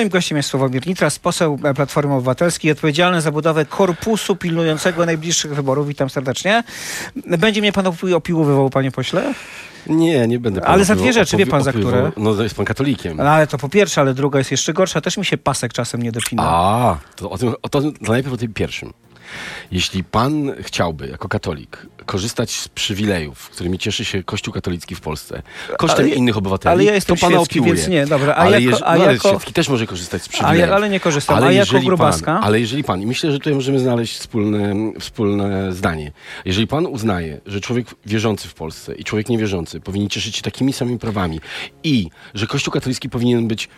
Moim gościem jest Sławomir Nitras, poseł Platformy Obywatelskiej, odpowiedzialny za budowę korpusu pilnującego najbliższych wyborów. Witam serdecznie. Będzie mnie pan opiłowywał, panie pośle? Nie, nie będę Ale za dwie rzeczy, wie pan za które? No jest pan katolikiem. No, ale to po pierwsze, ale druga jest jeszcze gorsza. Też mi się pasek czasem nie dopina. A, to, o tym, o to, to najpierw o tym pierwszym. Jeśli pan chciałby, jako katolik, korzystać z przywilejów, którymi cieszy się Kościół katolicki w Polsce, kosztem Ale- innych obywateli, ale ja jestem to pana świecki, opiłuje. więc nie, dobra, a ale jako- a no, ale jako- świecki też może korzystać z przywilejów. ja, ale nie korzystam. Ale A jako grubaska? Pan, ale jeżeli pan, i myślę, że tutaj możemy znaleźć wspólne, wspólne zdanie. Jeżeli pan uznaje, że człowiek wierzący w Polsce i człowiek niewierzący powinni cieszyć się takimi samymi prawami i że Kościół katolicki powinien być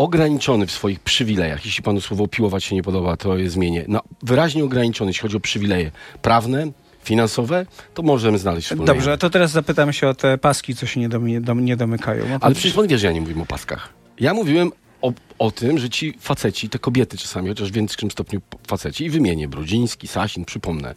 ograniczony w swoich przywilejach, jeśli panu słowo piłować się nie podoba, to je zmienię, no, wyraźnie ograniczony, jeśli chodzi o przywileje prawne, finansowe, to możemy znaleźć wspólne Dobrze, to teraz zapytam się o te paski, co się nie, domi, dom, nie domykają. No, Ale przecież pan wie, że ja nie mówiłem o paskach. Ja mówiłem o, o tym, że ci faceci, te kobiety czasami, chociaż w większym stopniu faceci, i wymienię, Brudziński, Sasin, przypomnę,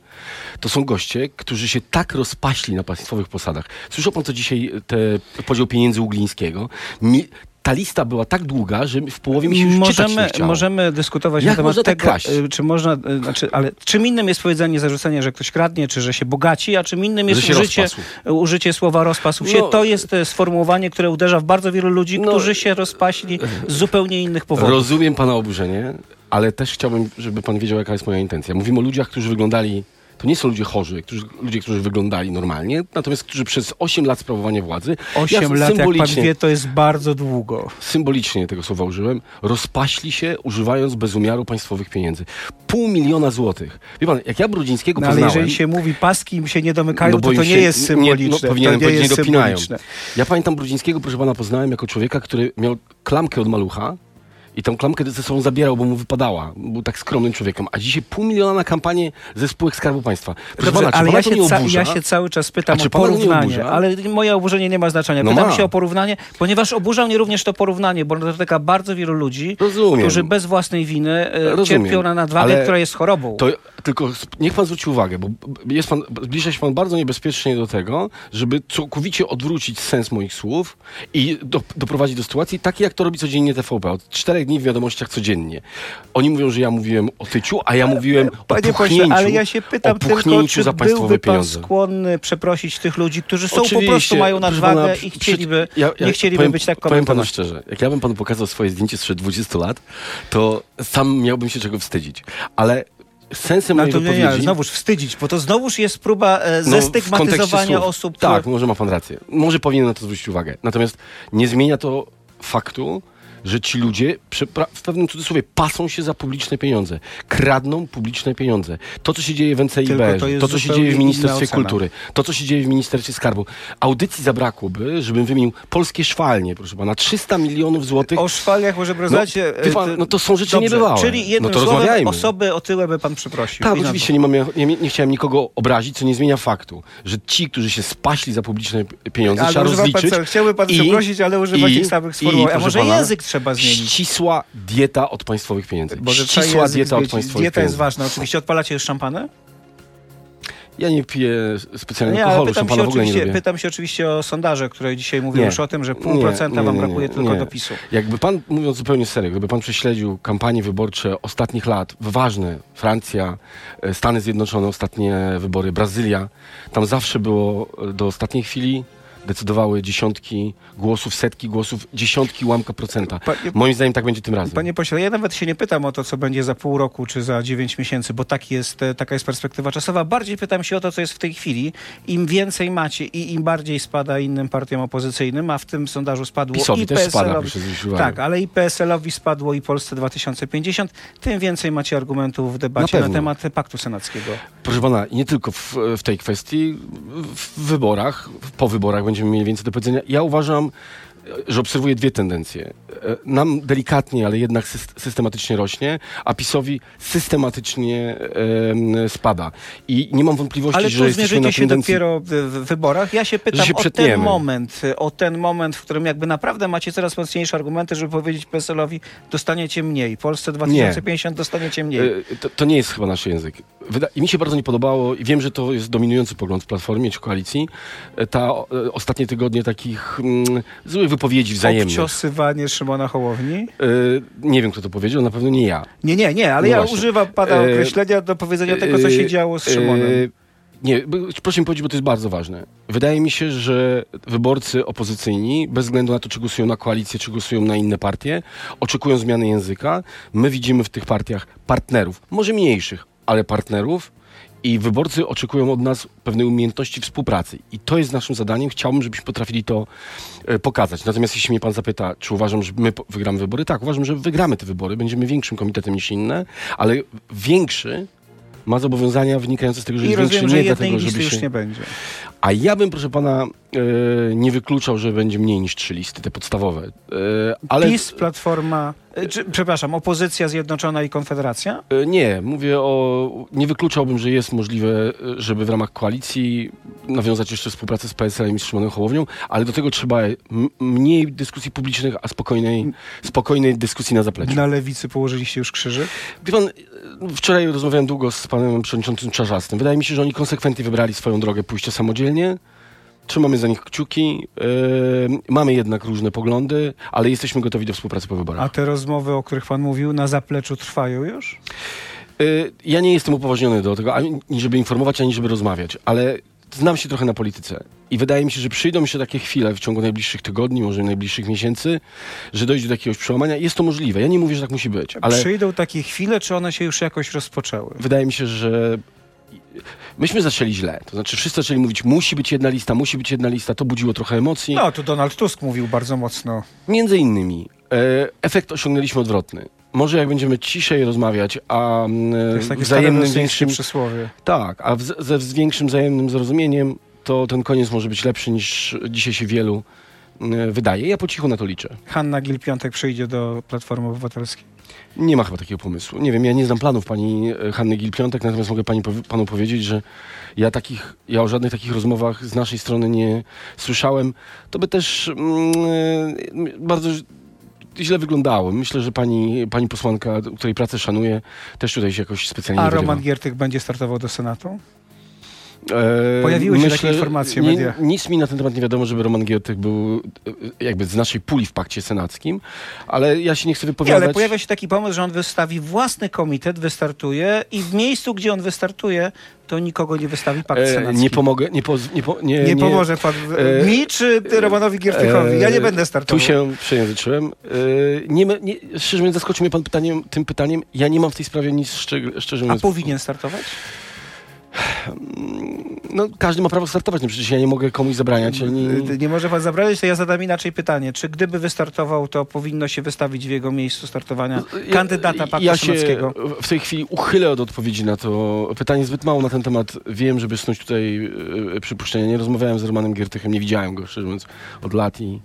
to są goście, którzy się tak rozpaśli na państwowych posadach. Słyszał pan, co dzisiaj e, te podział pieniędzy Uglińskiego? Mi, ta lista była tak długa, że w połowie mi się już czytać nie możemy, możemy dyskutować Jak na temat tak tego, y, czy można, y, znaczy, ale czym innym jest powiedzenie, zarzucenie, że ktoś kradnie, czy że się bogaci, a czym innym jest użycie, rozpasł. użycie słowa rozpasł się. No- to jest e, sformułowanie, które uderza w bardzo wielu ludzi, No- którzy się rozpaśli z zupełnie innych powodów. Rozumiem pana oburzenie, ale też chciałbym, żeby pan wiedział, jaka jest moja intencja. Mówimy o ludziach, którzy wyglądali. To nie są ludzie chorzy, którzy, ludzie, którzy wyglądali normalnie, natomiast którzy przez 8 lat sprawowania władzy. Osiem ja lat, jak pan wie, to jest bardzo długo. symbolicznie tego słowa użyłem, rozpaśli się, używając bez umiaru państwowych pieniędzy. Pół miliona złotych. Wie pan, jak ja Brudzińskiego No, ale poznałem... jeżeli się mówi paski im się nie domykają, No bo to to nie się- jest symboliczne. no, powinienem to nie powiedzieć, nie dopinają. symboliczne. Ja pamiętam Brudzińskiego, proszę pana, poznałem jako człowieka, który miał klamkę od malucha i tą klamkę ze sobą zabierał, bo mu wypadała. Był tak skromnym człowiekiem. A dzisiaj pół miliona na kampanię ze spółek Skarbu Państwa. Proszę Dobrze, pana, czy ale ja się, ja się cały czas pytam o porównanie, ale moje oburzenie nie ma znaczenia. No Pytam ma. się o porównanie, ponieważ oburza mnie również to porównanie, bo dotyka bardzo wielu ludzi, Rozumiem. którzy bez własnej winy e, Rozumiem. cierpią na nadwagę, Ale która jest chorobą. To tylko niech pan zwróci uwagę, bo jest pan, zbliża się pan bardzo niebezpiecznie do tego, żeby całkowicie odwrócić sens moich słów i do, doprowadzić do sytuacji takiej, jak to robi codziennie TVP. Od czterech dni w wiadomościach codziennie. Oni mówią, że ja mówiłem o tyciu, a ja mówiłem o Panie pośle, puchnięciu, ale ja się pytam o tylko, puchnięciu czy za państwowe byłby pan skłonny przeprosić tych ludzi, którzy są po Oczywiście, prostu mają nadwagę pana, i chcieliby, ja- ja nie chcieliby powiem, być tak Powiem panu komentowani. szczerze, jak ja bym panu pokazał swoje zdjęcie sprzed 20 lat, to sam miałbym się czego wstydzić. Ale sensem No mojej to nie, wypowiedzi... znowuż wstydzić, bo to znowuż jest próba e, No, zestygmatyzowania słów. osób. Tak, może ma pan rację. Może powinien na to zwrócić uwagę. Natomiast nie zmienia to faktu, że ci ludzie w pewnym cudzysłowie pasą się za publiczne pieniądze. Kradną publiczne pieniądze. To, co się dzieje w NCIB, to to, co się dzieje w Ministerstwie. Kultury, to, co się dzieje w Ministerstwie Skarbu. Audycji zabrakłoby, żebym wymienił polskie szwalnie, proszę pana, 300 milionów złotych. O szwaliach może rozmawiacie. wie pan, no to są rzeczy Dobrze, niebywałe. Czyli jednym No to słowem osoby otyłe by pan przeprosił. Tak, oczywiście nie, mam, nie, nie chciałem nikogo obrazić, co nie zmienia faktu, że ci, którzy się spaśli za publiczne pieniądze, Ale trzeba pan, rozliczyć. co, chciałby pan i- przeprosić, ale używa i- tych samych sformułowań. A może język trzeba zmienić? Ścisła dieta od państwowych pieniędzy. Trzeba Ścisła język dieta od państwowych Dieta pieniędzy. jest ważna. Oczywiście odpalacie już szampanę? Ja nie piję specjalnie Nie, alkoholu, pytam się, oczywiście, pytam się oczywiście o sondaże, które dzisiaj mówią Nie. już o tym, że pół procenta wam nie, nie, brakuje tylko nie. do PiSu. Jakby pan, mówiąc zupełnie serio, gdyby pan prześledził kampanie wyborcze ostatnich lat, ważne, Francja, e, Stany Zjednoczone, ostatnie wybory, Brazylia, tam zawsze było do ostatniej chwili decydowały dziesiątki głosów, setki głosów, dziesiątki ułamka procenta. Panie- Moim zdaniem tak będzie tym razem. Panie pośle, ja nawet się nie pytam o to, co będzie za pół roku czy za dziewięć miesięcy, bo tak jest, e, taka jest perspektywa czasowa. Bardziej pytam się o to, co jest w tej chwili. Im więcej macie i im bardziej spada innym partiom opozycyjnym, a w tym sondażu spadło PiSowi i też spada. Tak, ale i PSL-owi spadło i Polsce 2050, tym więcej macie argumentów w debacie Na na, temat paktu senackiego. Proszę pana, nie tylko w, w tej kwestii, w wyborach, po wyborach będziemy mieli więcej do powiedzenia. Ja uważam, że obserwuję dwie tendencje. E, Nam delikatnie, ale jednak syst- systematycznie rośnie, a PiSowi systematycznie em, spada. I nie mam wątpliwości, Ale że jesteśmy na się tendencji... dopiero w, w wyborach. Ja się pytam się o ten moment, o ten moment, w którym jakby naprawdę macie coraz mocniejsze argumenty, żeby powiedzieć PSL-owi, dostaniecie mniej. Polsce 2050 dostaniecie mniej. E, To, to nie jest chyba nasz język. Wyda- I mi się bardzo nie podobało, i wiem, że to jest dominujący pogląd w Platformie czy koalicji, e, ta, ostatnie tygodnie takich mm, złych wypowiedzi wzajemnych. Obciosywanie Szymona Hołowni? E, nie wiem, kto to powiedział, na pewno nie ja. Nie, nie, nie, ale No ja właśnie. używam pana E, określenia do powiedzenia tego, co się E, działo z Szymonem. Nie, proszę mi powiedzieć, bo to jest bardzo ważne. Wydaje mi się, że wyborcy opozycyjni, bez względu na to, czy głosują na koalicję, czy głosują na inne partie, oczekują zmiany języka. My widzimy w tych partiach partnerów, może mniejszych, ale partnerów. I wyborcy oczekują od nas pewnej umiejętności współpracy. I to jest naszym zadaniem. Chciałbym, żebyśmy potrafili to e, pokazać. Natomiast jeśli mnie pan zapyta, czy uważam, że my wygramy wybory, tak, uważam, że wygramy te wybory. Będziemy większym komitetem niż inne, ale większy ma zobowiązania wynikające z tego, że I jest większy rozumiem, że nie dlatego, żeby już się... nie będzie. A ja bym, proszę pana, e, nie wykluczał, że będzie mniej niż trzy listy, te podstawowe. E, ale PiS, Platforma, czy, przepraszam, Opozycja Zjednoczona i Konfederacja? e, nie, mówię o... Nie wykluczałbym, że jest możliwe, e, żeby w ramach koalicji nawiązać jeszcze współpracę z PSL-em i z Szymonem Hołownią, ale do tego trzeba mniej dyskusji publicznych, a spokojnej, spokojnej dyskusji na zapleczu. Na lewicy położyliście już krzyżyk? Wie pan, e, wczoraj rozmawiałem długo z panem przewodniczącym Czarzastym. Wydaje mi się, że oni konsekwentnie wybrali swoją drogę pójścia samodzielnie. Trzymamy za nich kciuki. E, mamy jednak różne poglądy, ale jesteśmy gotowi do współpracy po wyborach. A te rozmowy, o których pan mówił, na zapleczu trwają już? E, ja nie jestem upoważniony do tego, ani żeby informować, ani żeby rozmawiać, ale znam się trochę na polityce. I wydaje mi się, że przyjdą mi się takie chwile w ciągu najbliższych tygodni, może najbliższych miesięcy, że dojdzie do jakiegoś przełamania. Jest to możliwe. Ja nie mówię, że tak musi być, ale... Przyjdą takie chwile, czy one się już jakoś rozpoczęły? wydaje mi się, że myśmy zaczęli źle. To znaczy wszyscy zaczęli mówić, musi być jedna lista, musi być jedna lista. To budziło trochę emocji. No, tu Donald Tusk mówił bardzo mocno. Między innymi e, efekt osiągnęliśmy odwrotny. Może jak będziemy ciszej rozmawiać, a mm, To wzajemnym większym... przysłowie. Tak, a ze, większym wzajemnym zrozumieniem, to ten koniec może być lepszy niż dzisiaj się wielu wydaje. Ja po cichu na to liczę. Hanna Gil-Piątek przyjdzie do Platformy Obywatelskiej. Nie ma chyba takiego pomysłu. Nie wiem, ja nie znam planów pani e, Hanny Gil-Piątek, natomiast mogę pani, panu powiedzieć, że ja takich, ja o żadnych takich rozmowach z naszej strony nie słyszałem. To by też mm, e, bardzo źle wyglądało. Myślę, że pani, pani posłanka, której pracę szanuję, też tutaj się jakoś specjalnie A nie wyrywa. Roman Giertych będzie startował do Senatu? E, Pojawiły się takie informacje w nie, mediach. Nic mi na ten temat nie wiadomo, żeby Roman Giertek był e, jakby z naszej puli w pakcie senackim, ale ja się nie chcę Nie, wypowiadać. ale pojawia się taki pomysł, że on wystawi własny komitet, wystartuje i w miejscu, gdzie on wystartuje, to nikogo nie wystawi pakt E, senacki. nie pomogę, nie, poz, nie, po, nie, Nie pomoże pan e, mi czy ty Romanowi Giertychowi? Ja nie będę startował. Tu się przejęzyczyłem. Nie, nie, szczerze mówiąc, zaskoczył mnie pan pytaniem, tym pytaniem. Ja nie mam w tej sprawie nic szczeg- szczerze A mówiąc. powinien startować? No, każdy ma prawo startować, no przecież ja nie mogę komuś zabraniać. Ani... Y, Nie może pan zabrać, to ja zadam inaczej pytanie. Czy gdyby wystartował, to powinno się wystawić w jego miejscu startowania kandydata paktu ja się senackiego? w tej chwili uchylę od odpowiedzi na to pytanie. Zbyt mało na ten temat wiem, żeby snuć tutaj e, przypuszczenia. Nie rozmawiałem z Romanem Giertychem, nie widziałem go, szczerze mówiąc, od lat i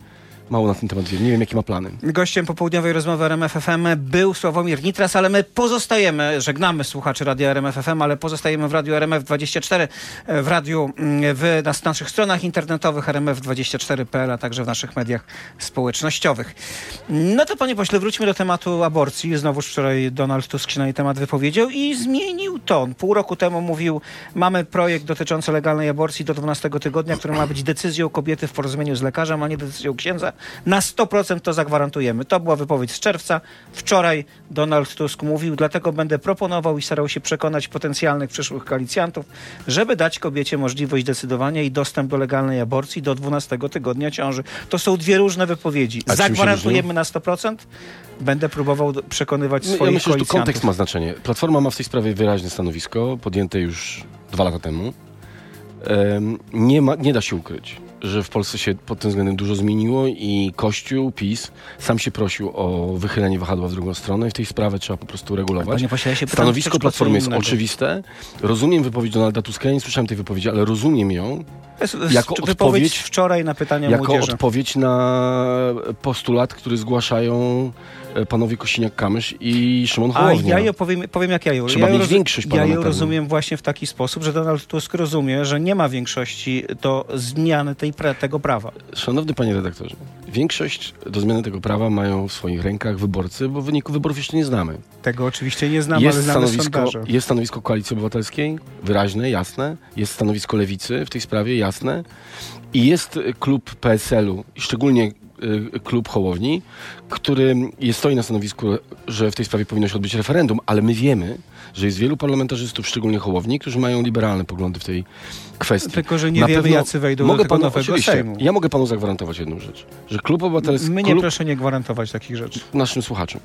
mało na ten temat wiem. Nie wiem, jakie ma plany. Gościem popołudniowej rozmowy RMF FM był Sławomir Nitras, ale my pozostajemy, żegnamy słuchaczy Radia RMF FM, ale pozostajemy w Radiu RMF24, e, w radiu, mm, w nas, naszych stronach internetowych rmf24.pl, a także w naszych mediach społecznościowych. No to panie pośle, wróćmy do tematu aborcji. Znowuż wczoraj Donald Tusk się na jej temat wypowiedział i zmienił ton. Pół roku temu mówił, mamy projekt dotyczący legalnej aborcji do 12 tygodnia, który ma być decyzją kobiety w porozumieniu z lekarzem, a nie decyzją księdza. Na 100% to zagwarantujemy. To była wypowiedź z czerwca. Wczoraj Donald Tusk mówił, dlatego będę proponował i starał się przekonać potencjalnych przyszłych koalicjantów, żeby dać kobiecie możliwość decydowania i dostęp do legalnej aborcji do 12 tygodnia ciąży. To są dwie różne wypowiedzi. A Zagwarantujemy na 100%. Będę próbował przekonywać No, swoich ja myślę, że tu kontekst ma znaczenie. Platforma ma w tej sprawie wyraźne stanowisko, podjęte już dwa lata temu. Em, nie, ma, nie da się ukryć, że w Polsce się pod tym względem dużo zmieniło i Kościół, PiS, sam się prosił o wychylenie wahadła w drugą stronę i w tej sprawie trzeba po prostu regulować. Ja pytam Stanowisko Platformy jest innego. oczywiste. Rozumiem wypowiedź Donalda Tuska, ja nie słyszałem tej wypowiedzi, ale rozumiem ją jest- jako wypowiedź odpowiedź- wczoraj na pytania jako młodzieży. odpowiedź na postulat, który zgłaszają e, panowie Kosiniak-Kamysz i Szymon A Hołownia. ja ją powiem, powiem jak ja ją. Trzeba ja mieć większość Ja ją rozumiem właśnie w taki sposób, że Donald Tusk rozumie, że nie ma większości do zmiany tej, pra- tego prawa. Szanowny panie redaktorze, większość do zmiany tego prawa mają w swoich rękach wyborcy, bo wyniku wyborów jeszcze nie znamy. Tego oczywiście nie znam, ale Jest znamy stanowisko, sondaże. jest stanowisko Koalicji Obywatelskiej, wyraźne, jasne. Jest stanowisko Lewicy w tej sprawie, jasne. I jest klub PSL-u, szczególnie klub Hołowni, który jest, stoi na stanowisku, że w tej sprawie powinno się odbyć referendum, ale my wiemy, że jest wielu parlamentarzystów, szczególnie Hołowni, którzy mają liberalne poglądy w tej kwestii. Tylko, że nie Na wiemy, pewno jacy wejdą mogę do tego panu, nowego Sejmu. Ja mogę panu zagwarantować jedną rzecz, że klub obywatelski, Mnie klub proszę nie gwarantować takich rzeczy. naszym słuchaczom,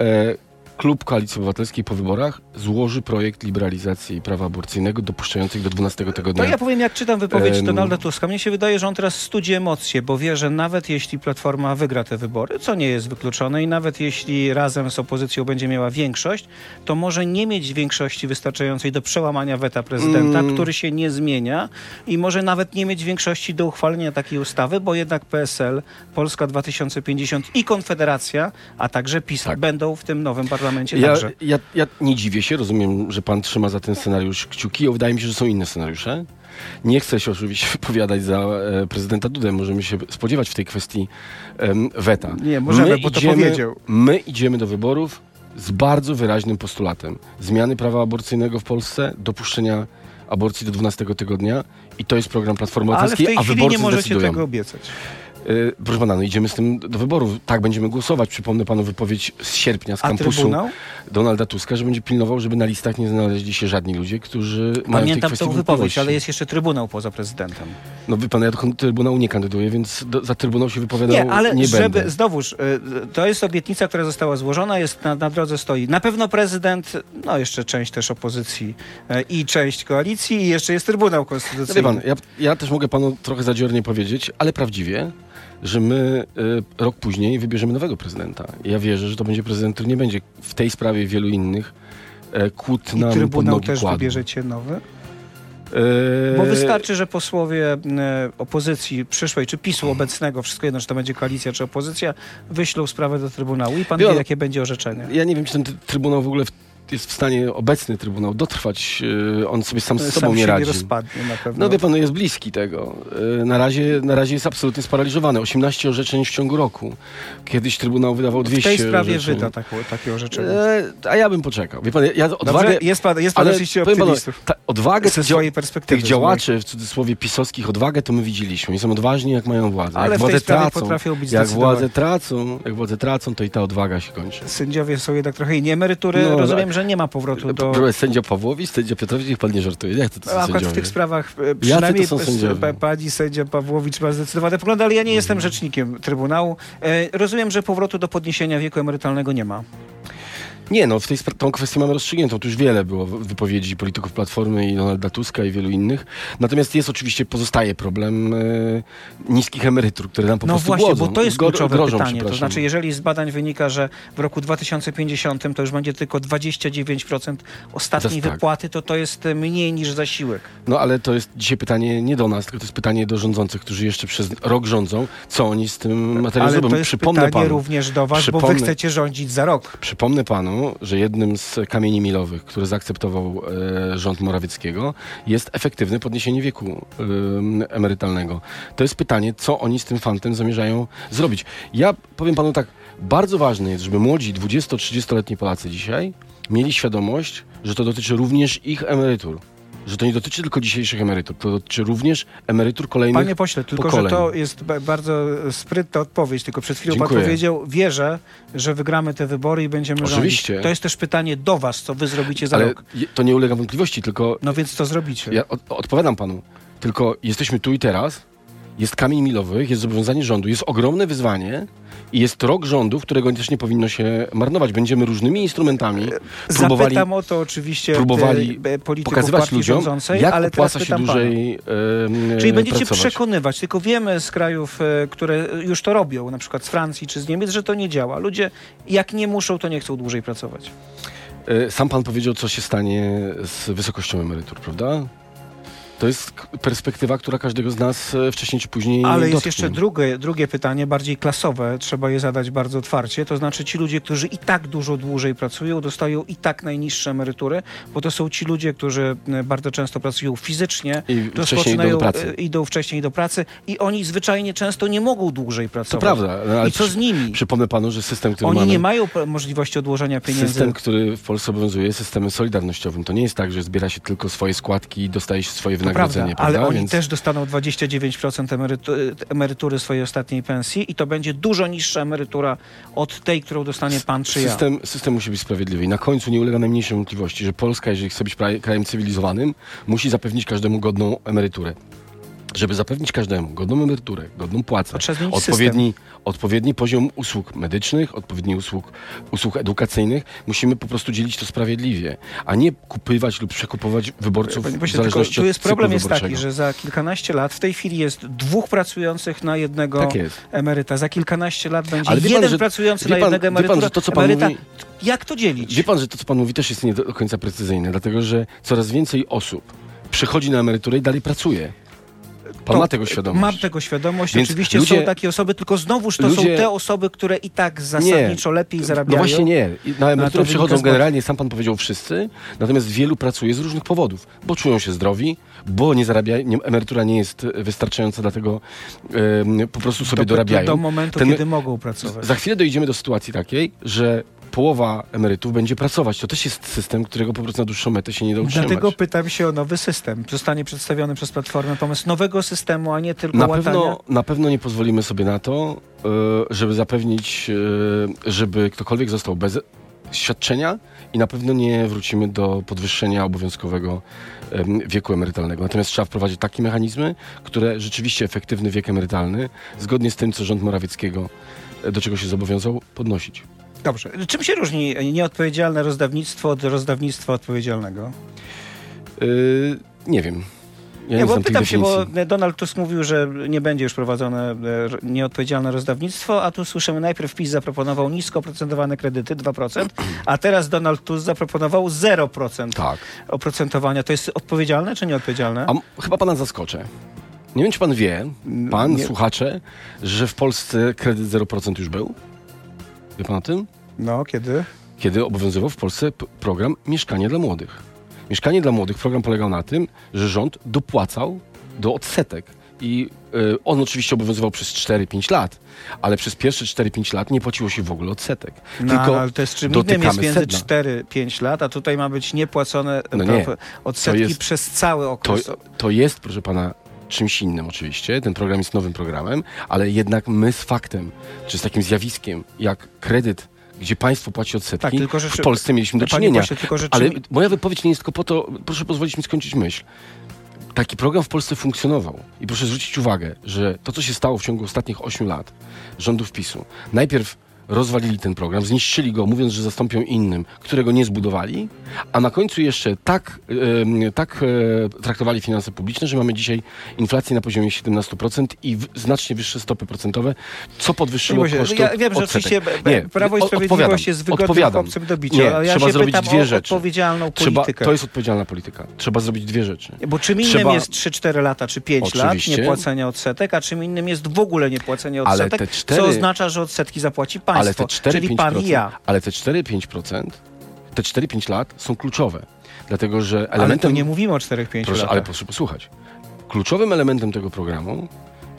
e, klub Koalicji Obywatelskiej po wyborach złoży projekt liberalizacji prawa aborcyjnego dopuszczających do 12 To tygodnia. ja powiem, jak czytam wypowiedź. Donalda Tuska. Mnie się wydaje, że on teraz studzi emocje, bo wie, że nawet jeśli Platforma wygra te wybory, co nie jest wykluczone, i nawet jeśli razem z opozycją będzie miała większość, to może nie mieć większości wystarczającej do przełamania weta prezydenta, Mm. który się nie zmienia i może nawet nie mieć większości do uchwalenia takiej ustawy, bo jednak PSL, Polska 2050 i Konfederacja, a także PiS Tak. będą w tym nowym parlamencie Ja, także. ja, ja nie dziwię się, rozumiem, że pan trzyma za ten scenariusz kciuki. Wydaje mi się, że są inne scenariusze. Nie chcę się oczywiście wypowiadać za e, prezydenta Dudę. Możemy się spodziewać w tej kwestii em, weta. Nie, możemy, bo to powiedział. My idziemy do wyborów z bardzo wyraźnym postulatem. Zmiany prawa aborcyjnego w Polsce, dopuszczenia aborcji do 12 tygodnia i to jest program Platformy Ale w Obywatelskiej, tej a chwili wyborcy nie możecie zdecydują. tego obiecać. Y, Proszę pana, no idziemy z tym do wyborów. Tak, będziemy głosować. Przypomnę panu wypowiedź z sierpnia z kampusu? Donalda Tuska, że będzie pilnował, żeby na listach nie znaleźli się żadni ludzie, którzy mają w tej Pamiętam tą wypowiedź, wątpliwości. ale jest jeszcze Trybunał poza prezydentem. No wie pan, ja do Trybunału nie kandyduję, więc do, za Trybunał się wypowiadał Nie, ale nie żeby, będę. znowuż, y, to jest obietnica, która została złożona, jest na, na drodze stoi. Na pewno prezydent, no jeszcze część też opozycji y, i część koalicji i jeszcze jest Trybunał No Konstytucyjny. wie pan, ja, ja też mogę panu trochę zadziornie powiedzieć, ale prawdziwie, że my y, rok później wybierzemy nowego prezydenta. Ja wierzę, że to będzie prezydent, który nie będzie w tej sprawie i wielu innych e, kłód I nam Trybunał też kładł. wybierzecie nowy? E, Bo wystarczy, że posłowie e, opozycji przyszłej, czy PiSu obecnego, wszystko jedno, czy to będzie koalicja, czy opozycja, wyślą sprawę do Trybunału i pan Wie wie, jakie będzie orzeczenie. Ja nie wiem, czy ten Trybunał w ogóle w, jest w stanie, obecny Trybunał, dotrwać. y, on sobie sam z sobą Sam nie radzi. nie rozpadnie na pewno. No wie pan, no jest bliski tego. Y, Na razie, na razie jest absolutnie sparaliżowany. 18 orzeczeń w ciągu roku. Kiedyś Trybunał wydawał 200 w tej sprawie orzeczeń. wyda takie, takie orzeczenie. E, a ja bym poczekał. Wie pan, ja Dobrze, odwagę... jest pan, jest pan ale panu, optymistów. ta odwagę Ze swojej perspektywy. tych działaczy, w cudzysłowie pisowskich, odwagę to my widzieliśmy. I są odważni, jak mają władzę. Ale jak władzę tracą, potrafią być jak władzę tracą, jak władzę tracą, to i ta odwaga się kończy. Sędziowie są jednak trochę inni. Emerytury, No, rozumiem, tak. Że nie ma powrotu do... Proszę, Sędzia Pawłowicz, sędzia Piotrowicz, niech pan nie żartuje. Jak to, to są Akurat w sędziowie? tych sprawach e, przynajmniej to są s- sędziowie? pa- pani sędzia Pawłowicz ma zdecydowane poglądy, ale ja nie jestem rzecznikiem Trybunału. E, rozumiem, że powrotu do podniesienia wieku emerytalnego nie ma. Nie, no w tej tą kwestię mamy rozstrzygniętą. Tu już wiele było wypowiedzi polityków Platformy i Donalda Tuska i wielu innych. Natomiast jest oczywiście, pozostaje problem e, niskich emerytur, które nam po No prostu właśnie, głodzą. bo to jest kluczowe grożą, pytanie. To znaczy, jeżeli z badań wynika, że w roku 2050 to już będzie tylko 29% ostatniej jest tak. wypłaty, to to jest mniej niż zasiłek. No ale to jest dzisiaj pytanie nie do nas, tylko to jest pytanie do rządzących, którzy jeszcze przez rok rządzą. Co oni z tym materiałem Ale zrobią? to jest Przypomnę pytanie panu, również do was, bo wy chcecie rządzić za rok. Przypomnę panu, że jednym z kamieni milowych, który zaakceptował e, rząd Morawieckiego, jest efektywne podniesienie wieku em, emerytalnego. To jest pytanie, co oni z tym fantem zamierzają zrobić. Ja powiem panu tak, bardzo ważne jest, żeby młodzi 20-30-letni Polacy dzisiaj mieli świadomość, że to dotyczy również ich emerytur. Że to nie dotyczy tylko dzisiejszych emerytur, to dotyczy również emerytur kolejnych Panie pośle, tylko pokoleń. że to jest ba- bardzo sprytna odpowiedź, tylko przed chwilą Dziękuję. pan powiedział, wierzę, że wygramy te wybory i będziemy Oczywiście. rządzić. To jest też pytanie do was, co wy zrobicie za Ale rok. to nie ulega wątpliwości, tylko No więc co zrobicie? Ja od, odpowiadam panu. Tylko jesteśmy tu i teraz. Jest kamień milowy, jest zobowiązanie rządu, jest ogromne wyzwanie i jest rok rządu, którego też nie powinno się marnować. Będziemy różnymi instrumentami próbowali Zapytam o to oczywiście próbowali e, pokazywać ludziom, rządzącej, jak ale opłaca się pytam pana. dłużej e, Czyli będziecie pracować. przekonywać, tylko wiemy z krajów, e, które już to robią, na przykład z Francji czy z Niemiec, że to nie działa. Ludzie jak nie muszą, to nie chcą dłużej pracować. E, Sam pan powiedział, co się stanie z wysokością emerytur, prawda? To jest perspektywa, która każdego z nas e, wcześniej czy później Ale jest dotknie. jeszcze drugie, drugie pytanie, bardziej klasowe, trzeba je zadać bardzo otwarcie. To znaczy ci ludzie, którzy i tak dużo dłużej pracują, dostają i tak najniższe emerytury, bo to są ci ludzie, którzy e, bardzo często pracują fizycznie, I wcześniej idą rozpoczynają, do pracy. e, idą wcześniej do pracy i oni zwyczajnie często nie mogą dłużej To pracować. prawda. no, ale I co z nimi? Przypomnę panu, że system, który Oni mamy... nie mają możliwości odłożenia pieniędzy. System, który w Polsce obowiązuje, jest systemem solidarnościowym. To nie jest tak, że zbiera się tylko swoje składki i dostaje się swoje wynagrodzenie, ale prawda? oni Więc- też dostaną 29% emerytu emerytury swojej ostatniej pensji i to będzie dużo niższa emerytura od tej, którą dostanie pan czy ja. System, system musi być sprawiedliwy i na końcu nie ulega najmniejszej wątpliwości, że Polska, jeżeli chce być krajem cywilizowanym, musi zapewnić każdemu godną emeryturę. Żeby zapewnić każdemu godną emeryturę, godną płacę, odpowiedni, odpowiedni poziom usług medycznych, odpowiedni usług, usług edukacyjnych, musimy po prostu dzielić to sprawiedliwie, a nie kupywać lub przekupować wyborców Panie w pośle, tylko zależności tu od jest problem jest taki, że za kilkanaście lat w tej chwili jest dwóch pracujących na jednego Tak emeryta. Za kilkanaście lat będzie Ale wie pan, jeden że- pracujący na pan- jednego pan, emerytura, że to, co pan emeryta. mówi- Jak to dzielić? Wie pan, że to, co pan mówi, też jest nie do końca precyzyjne, dlatego że coraz więcej osób przechodzi na emeryturę i dalej pracuje. Pan To- ma tego świadomość. Mam tego świadomość. Więc Oczywiście ludzie- są takie osoby, tylko znowuż to są ludzie- te osoby, które i tak zasadniczo lepiej zarabiają. No właśnie nie. I Na emeryturę przychodzą generalnie, sam pan powiedział, wszyscy, natomiast wielu pracuje z różnych powodów, bo czują się zdrowi, bo nie zarabia, nie, emerytura nie jest wystarczająca, dlatego po prostu sobie do, dorabiają. Do, do momentu, Ten- kiedy mogą pracować. Za chwilę dojdziemy do sytuacji takiej, że połowa emerytów będzie pracować. To też jest system, którego po prostu na dłuższą metę się nie da utrzymać. Dlatego pytam się o nowy system. Zostanie przedstawiony przez Platformę pomysł nowego systemu, a nie tylko Na łatania. pewno, na pewno nie pozwolimy sobie na to, e, żeby zapewnić, e, żeby ktokolwiek został bez świadczenia i na pewno nie wrócimy do podwyższenia obowiązkowego wieku emerytalnego. Natomiast trzeba wprowadzić takie mechanizmy, które rzeczywiście efektywny wiek emerytalny, zgodnie z tym, co rząd Morawieckiego e, do czego się zobowiązał, podnosić. Dobrze. Czym się różni nieodpowiedzialne rozdawnictwo od rozdawnictwa odpowiedzialnego? Yy, nie wiem. Ja nie, nie, bo pytam się, bo. Donald Tusk mówił, że nie będzie już prowadzone e, nieodpowiedzialne rozdawnictwo, a tu słyszymy najpierw PiS zaproponował nisko oprocentowane kredyty, 2%, a teraz Donald Tusk zaproponował 0% Tak. oprocentowania. To jest odpowiedzialne czy nieodpowiedzialne? A chyba pana zaskoczę. Nie wiem, czy pan wie, pan, Nie. słuchacze, że w Polsce kredyt 0% już był? Wie pan o tym? No, kiedy? Kiedy obowiązywał w Polsce program Mieszkanie dla Młodych. Mieszkanie dla Młodych, program polegał na tym, że rząd dopłacał do odsetek. I y, on oczywiście obowiązywał przez 4-5 lat, ale przez pierwsze 4-5 lat nie płaciło się w ogóle odsetek. No, Tylko ale to jest czym innym jest między sedna. 4-5 lat, a tutaj ma być niepłacone No e, nie. odsetki To jest- przez cały To, okres. to jest, proszę pana, czymś innym oczywiście. Ten program jest nowym programem, ale jednak my z faktem, czy z takim zjawiskiem, jak kredyt, gdzie państwo płaci odsetki, Tak, tylko że- w Polsce mieliśmy do czynienia. pośle, tylko że Ale moja wypowiedź nie jest tylko po to, proszę pozwolić mi skończyć myśl. Taki program w Polsce funkcjonował. I proszę zwrócić uwagę, że to, co się stało w ciągu ostatnich 8 lat rządów PiSu, najpierw rozwalili ten program, zniszczyli go, mówiąc, że zastąpią innym, którego nie zbudowali, a na końcu jeszcze tak, em, tak e, traktowali finanse publiczne, że mamy dzisiaj inflację na poziomie 17% i w, znacznie wyższe stopy procentowe, co podwyższyło pośle, koszty ja wiem, że oczywiście Nie, Prawo i Sprawiedliwość jest wygodnym odpowiadam. chłopcem do bicia, Nie, ale ja trzeba się zrobić dwie rzeczy. odpowiedzialną Trzeba, politykę. to jest odpowiedzialna polityka. Trzeba zrobić dwie rzeczy. Bo czym innym Trzeba- jest 3-4 lata czy 5 lat Oczywiście. niepłacenia odsetek, a czym innym jest w ogóle niepłacenie odsetek, te cztery- co oznacza, że odsetki zapłaci państwo, Ale te 4-5%, czyli pan i ja. ale te 4-5%, te 4-5 lat są kluczowe. Dlatego, że Ale tu elementem... nie mówimy o 4-5 proszę, latach. ale proszę posłuchać. Kluczowym elementem tego programu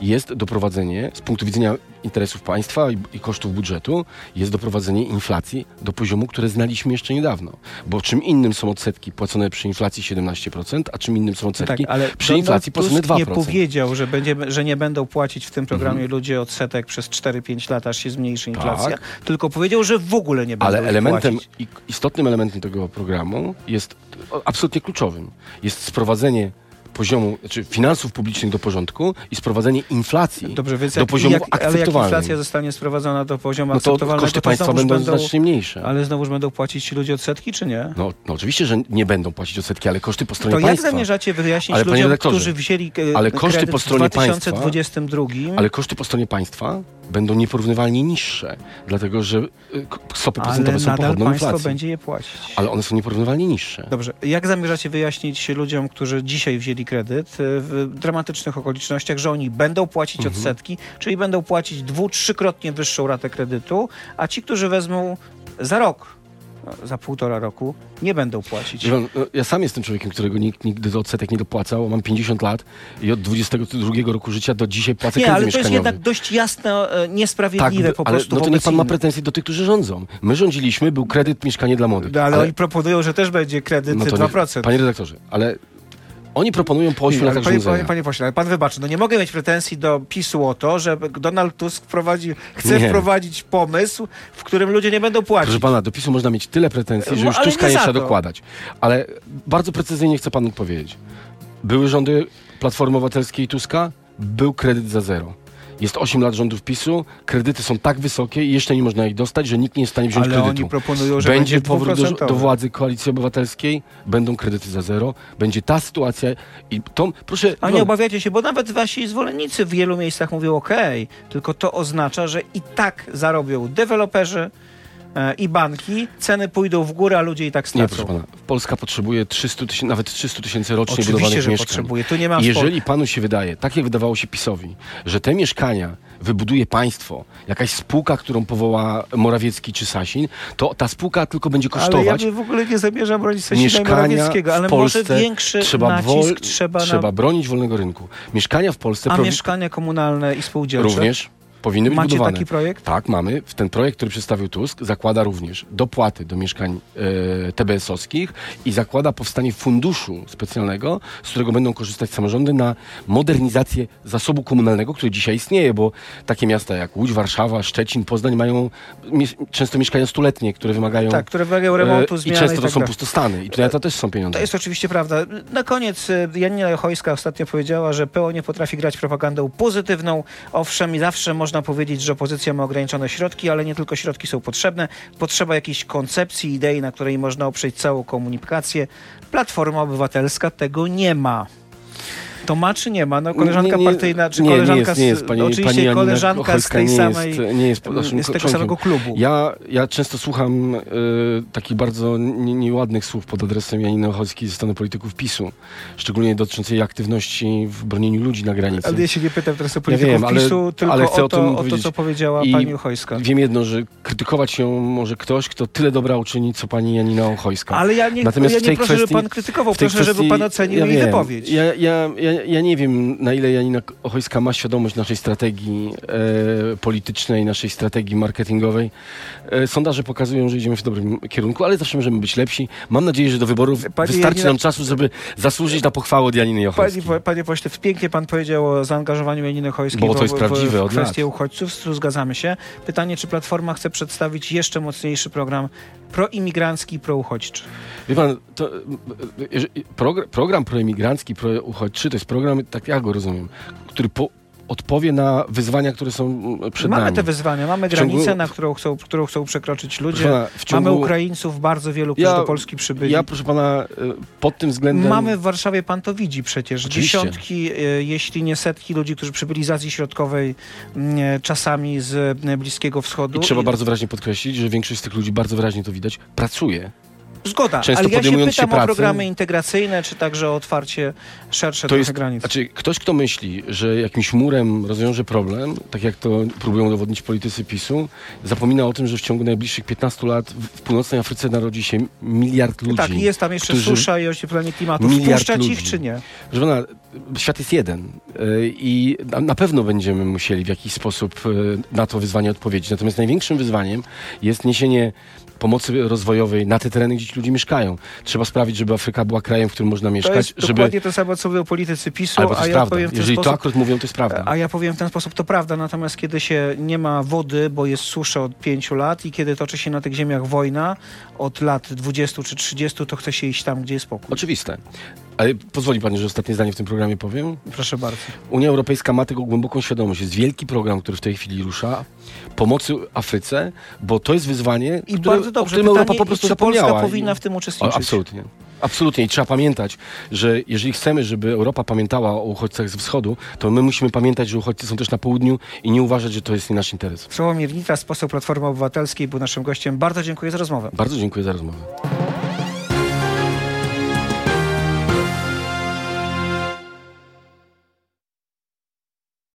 jest doprowadzenie, z punktu widzenia interesów państwa i, i kosztów budżetu, jest doprowadzenie inflacji do poziomu, które znaliśmy jeszcze niedawno. Bo czym innym są odsetki płacone przy inflacji 17%, a czym innym są Tak, odsetki ale przy Donald inflacji płacone Tusk 2%. nie powiedział, że, będzie, że nie będą płacić w tym programie Mhm. ludzie odsetek przez 4-5 lat, aż się zmniejszy Tak. inflacja, tylko powiedział, że w ogóle nie będą Ale elementem, płacić. istotnym elementem tego programu jest absolutnie kluczowym. Jest sprowadzenie poziomu, znaczy finansów publicznych do porządku i sprowadzenie inflacji Dobrze, więc do jak, poziomu jak, ale jak akceptowalnego. inflacja zostanie sprowadzona do poziomu no to akceptowalnego, koszty to państwa będą, będą, znacznie mniejsze. ale znowuż będą płacić ci ludzie odsetki, czy nie? No, no oczywiście, że nie będą płacić odsetki, ale koszty po stronie To jak państwa. zamierzacie wyjaśnić Ale, ludziom, którzy wzięli e, ale koszty po stronie w 2022, Ale koszty po stronie państwa będą nieporównywalnie niższe, dlatego że k- stopy ale procentowe są nadal pochodną państwo inflacji. będzie je płacić. Ale one są nieporównywalnie niższe. Dobrze, jak zamierzacie wyjaśnić ludziom, którzy dzisiaj wzięli kredyt e, w dramatycznych okolicznościach, że oni będą płacić Mhm. odsetki, czyli będą płacić dwu, trzykrotnie wyższą ratę kredytu, a ci, którzy wezmą za rok, za półtora roku, nie będą płacić. No, Ja sam jestem człowiekiem, którego nikt nigdy do odsetek nie dopłacał. Mam 50 lat i od 22 roku życia do dzisiaj płacę Nie, ale to jest jednak dość jasne, e, niesprawiedliwe Tak, po ale prostu no to niech pan ma pretensje do tych, którzy rządzą. My rządziliśmy, był kredyt mieszkanie dla młodych. No, ale, oni proponują, że też będzie kredyt no to 2%. Nie, panie redaktorze, ale Oni proponują po 8 Ale latach panie, panie, panie pośle, ale pan wybaczy, no nie mogę mieć pretensji do PiSu o to, że Donald Tusk wprowadzi, chce Nie. wprowadzić pomysł, w którym ludzie nie będą płacić. Proszę pana, do PiSu można mieć tyle pretensji, że No, już ale Tuska nie nie trzeba dokładać. Ale bardzo precyzyjnie chcę panu powiedzieć. Były rządy Platformy Obywatelskiej i Tuska, był kredyt za zero. Jest 8 lat rządów PiSu, kredyty są tak wysokie i jeszcze nie można ich dostać, że nikt nie jest w stanie wziąć Ale kredytu. oni proponują, że będzie będzie powrót do, do władzy Koalicji Obywatelskiej, będą kredyty za zero, będzie ta sytuacja i to, proszę... A nie obawiacie się, bo nawet wasi zwolennicy w wielu miejscach mówią OK, tylko to oznacza, że i tak zarobią deweloperzy i banki, ceny pójdą w górę, a ludzie i tak Nie, stracą. proszę pana. Polska potrzebuje 300 tysięcy, nawet 300 tysięcy rocznie Oczywiście, budowanych że mieszkań. potrzebuje. Tu nie mam Jeżeli panu się wydaje, tak jak wydawało się PiSowi, że te mieszkania wybuduje państwo, jakaś spółka, którą powoła Morawiecki czy Sasin, to ta spółka tylko będzie Ale ja kosztować. w ogóle nie zamierzam bronić Sasina Morawieckiego, ale w Polsce może większy trzeba, nacisk wol- trzeba, trzeba na... bronić wolnego rynku. Mieszkania w Polsce A mieszkania komunalne i spółdzielcze? również powinny być Macie budowane. taki projekt? Tak, mamy. Ten projekt, który przedstawił Tusk, zakłada również dopłaty do mieszkań e, TBS-owskich i zakłada powstanie funduszu specjalnego, z którego będą korzystać samorządy na modernizację zasobu komunalnego, który dzisiaj istnieje, bo takie miasta jak Łódź, Warszawa, Szczecin, Poznań mają mie- często mieszkania stuletnie, które wymagają Tak, które wymagają remontu, e, i zmiany często i to tak są dalej. pustostany. I tutaj to też są pieniądze. To jest oczywiście prawda. Na koniec y, Janina Jochojska ostatnio powiedziała, że PO nie potrafi grać propagandą pozytywną. Owszem, i zawsze można powiedzieć, że opozycja ma ograniczone środki, ale nie tylko środki są potrzebne. Potrzeba jakiejś koncepcji, idei, na której można oprzeć całą komunikację. Platforma Obywatelska tego nie ma. To ma czy nie ma? No, koleżanka Nie, nie, partyjna, czy nie, koleżanka nie jest, nie jest. Pani, oczywiście pani koleżanka z Ochojska tej nie samej, jest, nie jest, naszym z tego członkiem. samego klubu. Ja, ja często słucham e, takich bardzo nie, nieładnych słów pod adresem Janiny Ochojskiej ze strony polityków PiSu, szczególnie dotyczącej jej aktywności w bronieniu ludzi na granicy. Ale ja się nie pytam teraz o polityków wiem, ale- PiSu, tylko ale chcę o, o to, tym o to, co powiedziała I pani Uchojska. Wiem jedno, że krytykować ją może ktoś, kto tyle dobra uczyni, co pani Janina Ochojska. Ale ja nie, Natomiast ja nie proszę, żeby kwestii- pan krytykował, proszę, żeby kwestii- pan ocenił ja jej wiem. wypowiedź. Ja, ja, ja, ja nie wiem, na ile Janina Ochojska ma świadomość naszej strategii e, politycznej, naszej strategii marketingowej. E, sondaże pokazują, że idziemy w dobrym kierunku, ale zawsze możemy być lepsi. Mam nadzieję, że do wyborów Pani wystarczy Janina- nam czasu, żeby zasłużyć na pochwałę od Janiny Ochojskiej. po- panie pośle, pięknie pan powiedział o zaangażowaniu Janiny Chojskiej Bo to w, jest w, prawdziwe w od kwestię uchodźców. Tu zgadzamy się. Pytanie, czy Platforma chce przedstawić jeszcze mocniejszy program proimigrancki prouchodźczy? Wie pan, to, e, e, jeżeli- progr- program proemigrancki, prouchodźczy, to jest program, tak ja go rozumiem, który po, odpowie na wyzwania, które są mm, przed mamy nami. te wyzwania, mamy ciągu- granicę, na którą chcą, którą chcą przekroczyć ludzie. Pana, ciągu- Mamy Ukraińców bardzo wielu, którzy Ja- do Polski przybyli. Ja, proszę pana, e, pod tym względem... Mamy w Warszawie, pan to widzi przecież, Oczywiście. dziesiątki, e, jeśli nie setki ludzi, którzy przybyli z Azji Środkowej, m, e, czasami z Bliskiego Wschodu. I trzeba I- bardzo wyraźnie podkreślić, że większość z tych ludzi, bardzo wyraźnie to widać, pracuje. Zgoda, Często ale ja się podejmując się pytam o pracy- programy integracyjne, czy także o otwarcie szersze To jest, granic. znaczy, ktoś, kto myśli, że jakimś murem rozwiąże problem, tak jak to próbują udowodnić politycy PiSu, zapomina o tym, że w ciągu najbliższych 15 lat w północnej Afryce narodzi się miliard ludzi. tak, i jest tam jeszcze susza i ocieplenie klimatu. Wpuszczać ich, ludzi. czy nie? Proszę pana, świat jest jeden y, i na, pewno będziemy musieli w jakiś sposób y, na to wyzwanie odpowiedzieć. Natomiast największym wyzwaniem jest niesienie pomocy rozwojowej na te tereny, gdzie ci ludzie mieszkają. Trzeba sprawić, żeby Afryka była krajem, w którym można To mieszkać, jest żeby... dokładnie to samo, co mówią politycy PiSu, Ale bo to a jest ja prawda. powiem w ten Jeżeli to sposób... akurat mówią, to jest prawda. A ja powiem w ten sposób, to prawda, natomiast kiedy się nie ma wody, bo jest susza od pięciu lat i kiedy toczy się na tych ziemiach wojna od lat 20 czy 30, to chce się iść tam, gdzie jest spokój. Oczywiste. Ale pozwoli pani, że ostatnie zdanie w tym programie powiem. Proszę bardzo. Unia Europejska ma tego głęboką świadomość. Jest wielki program, który w tej chwili rusza, pomocy Afryce, bo to jest wyzwanie, I które, bardzo o dobrze. którym Pytanie, Europa po prostu czy zapomniała. Polska powinna w tym O, uczestniczyć? absolutnie. Absolutnie. I trzeba pamiętać, że jeżeli chcemy, żeby Europa pamiętała o uchodźcach z wschodu, to my musimy pamiętać, że uchodźcy są też na południu i nie uważać, że to jest nie nasz interes. Sławomir Nitras, poseł Platformy Obywatelskiej, był naszym gościem. Bardzo dziękuję za rozmowę. Bardzo dziękuję za rozmowę.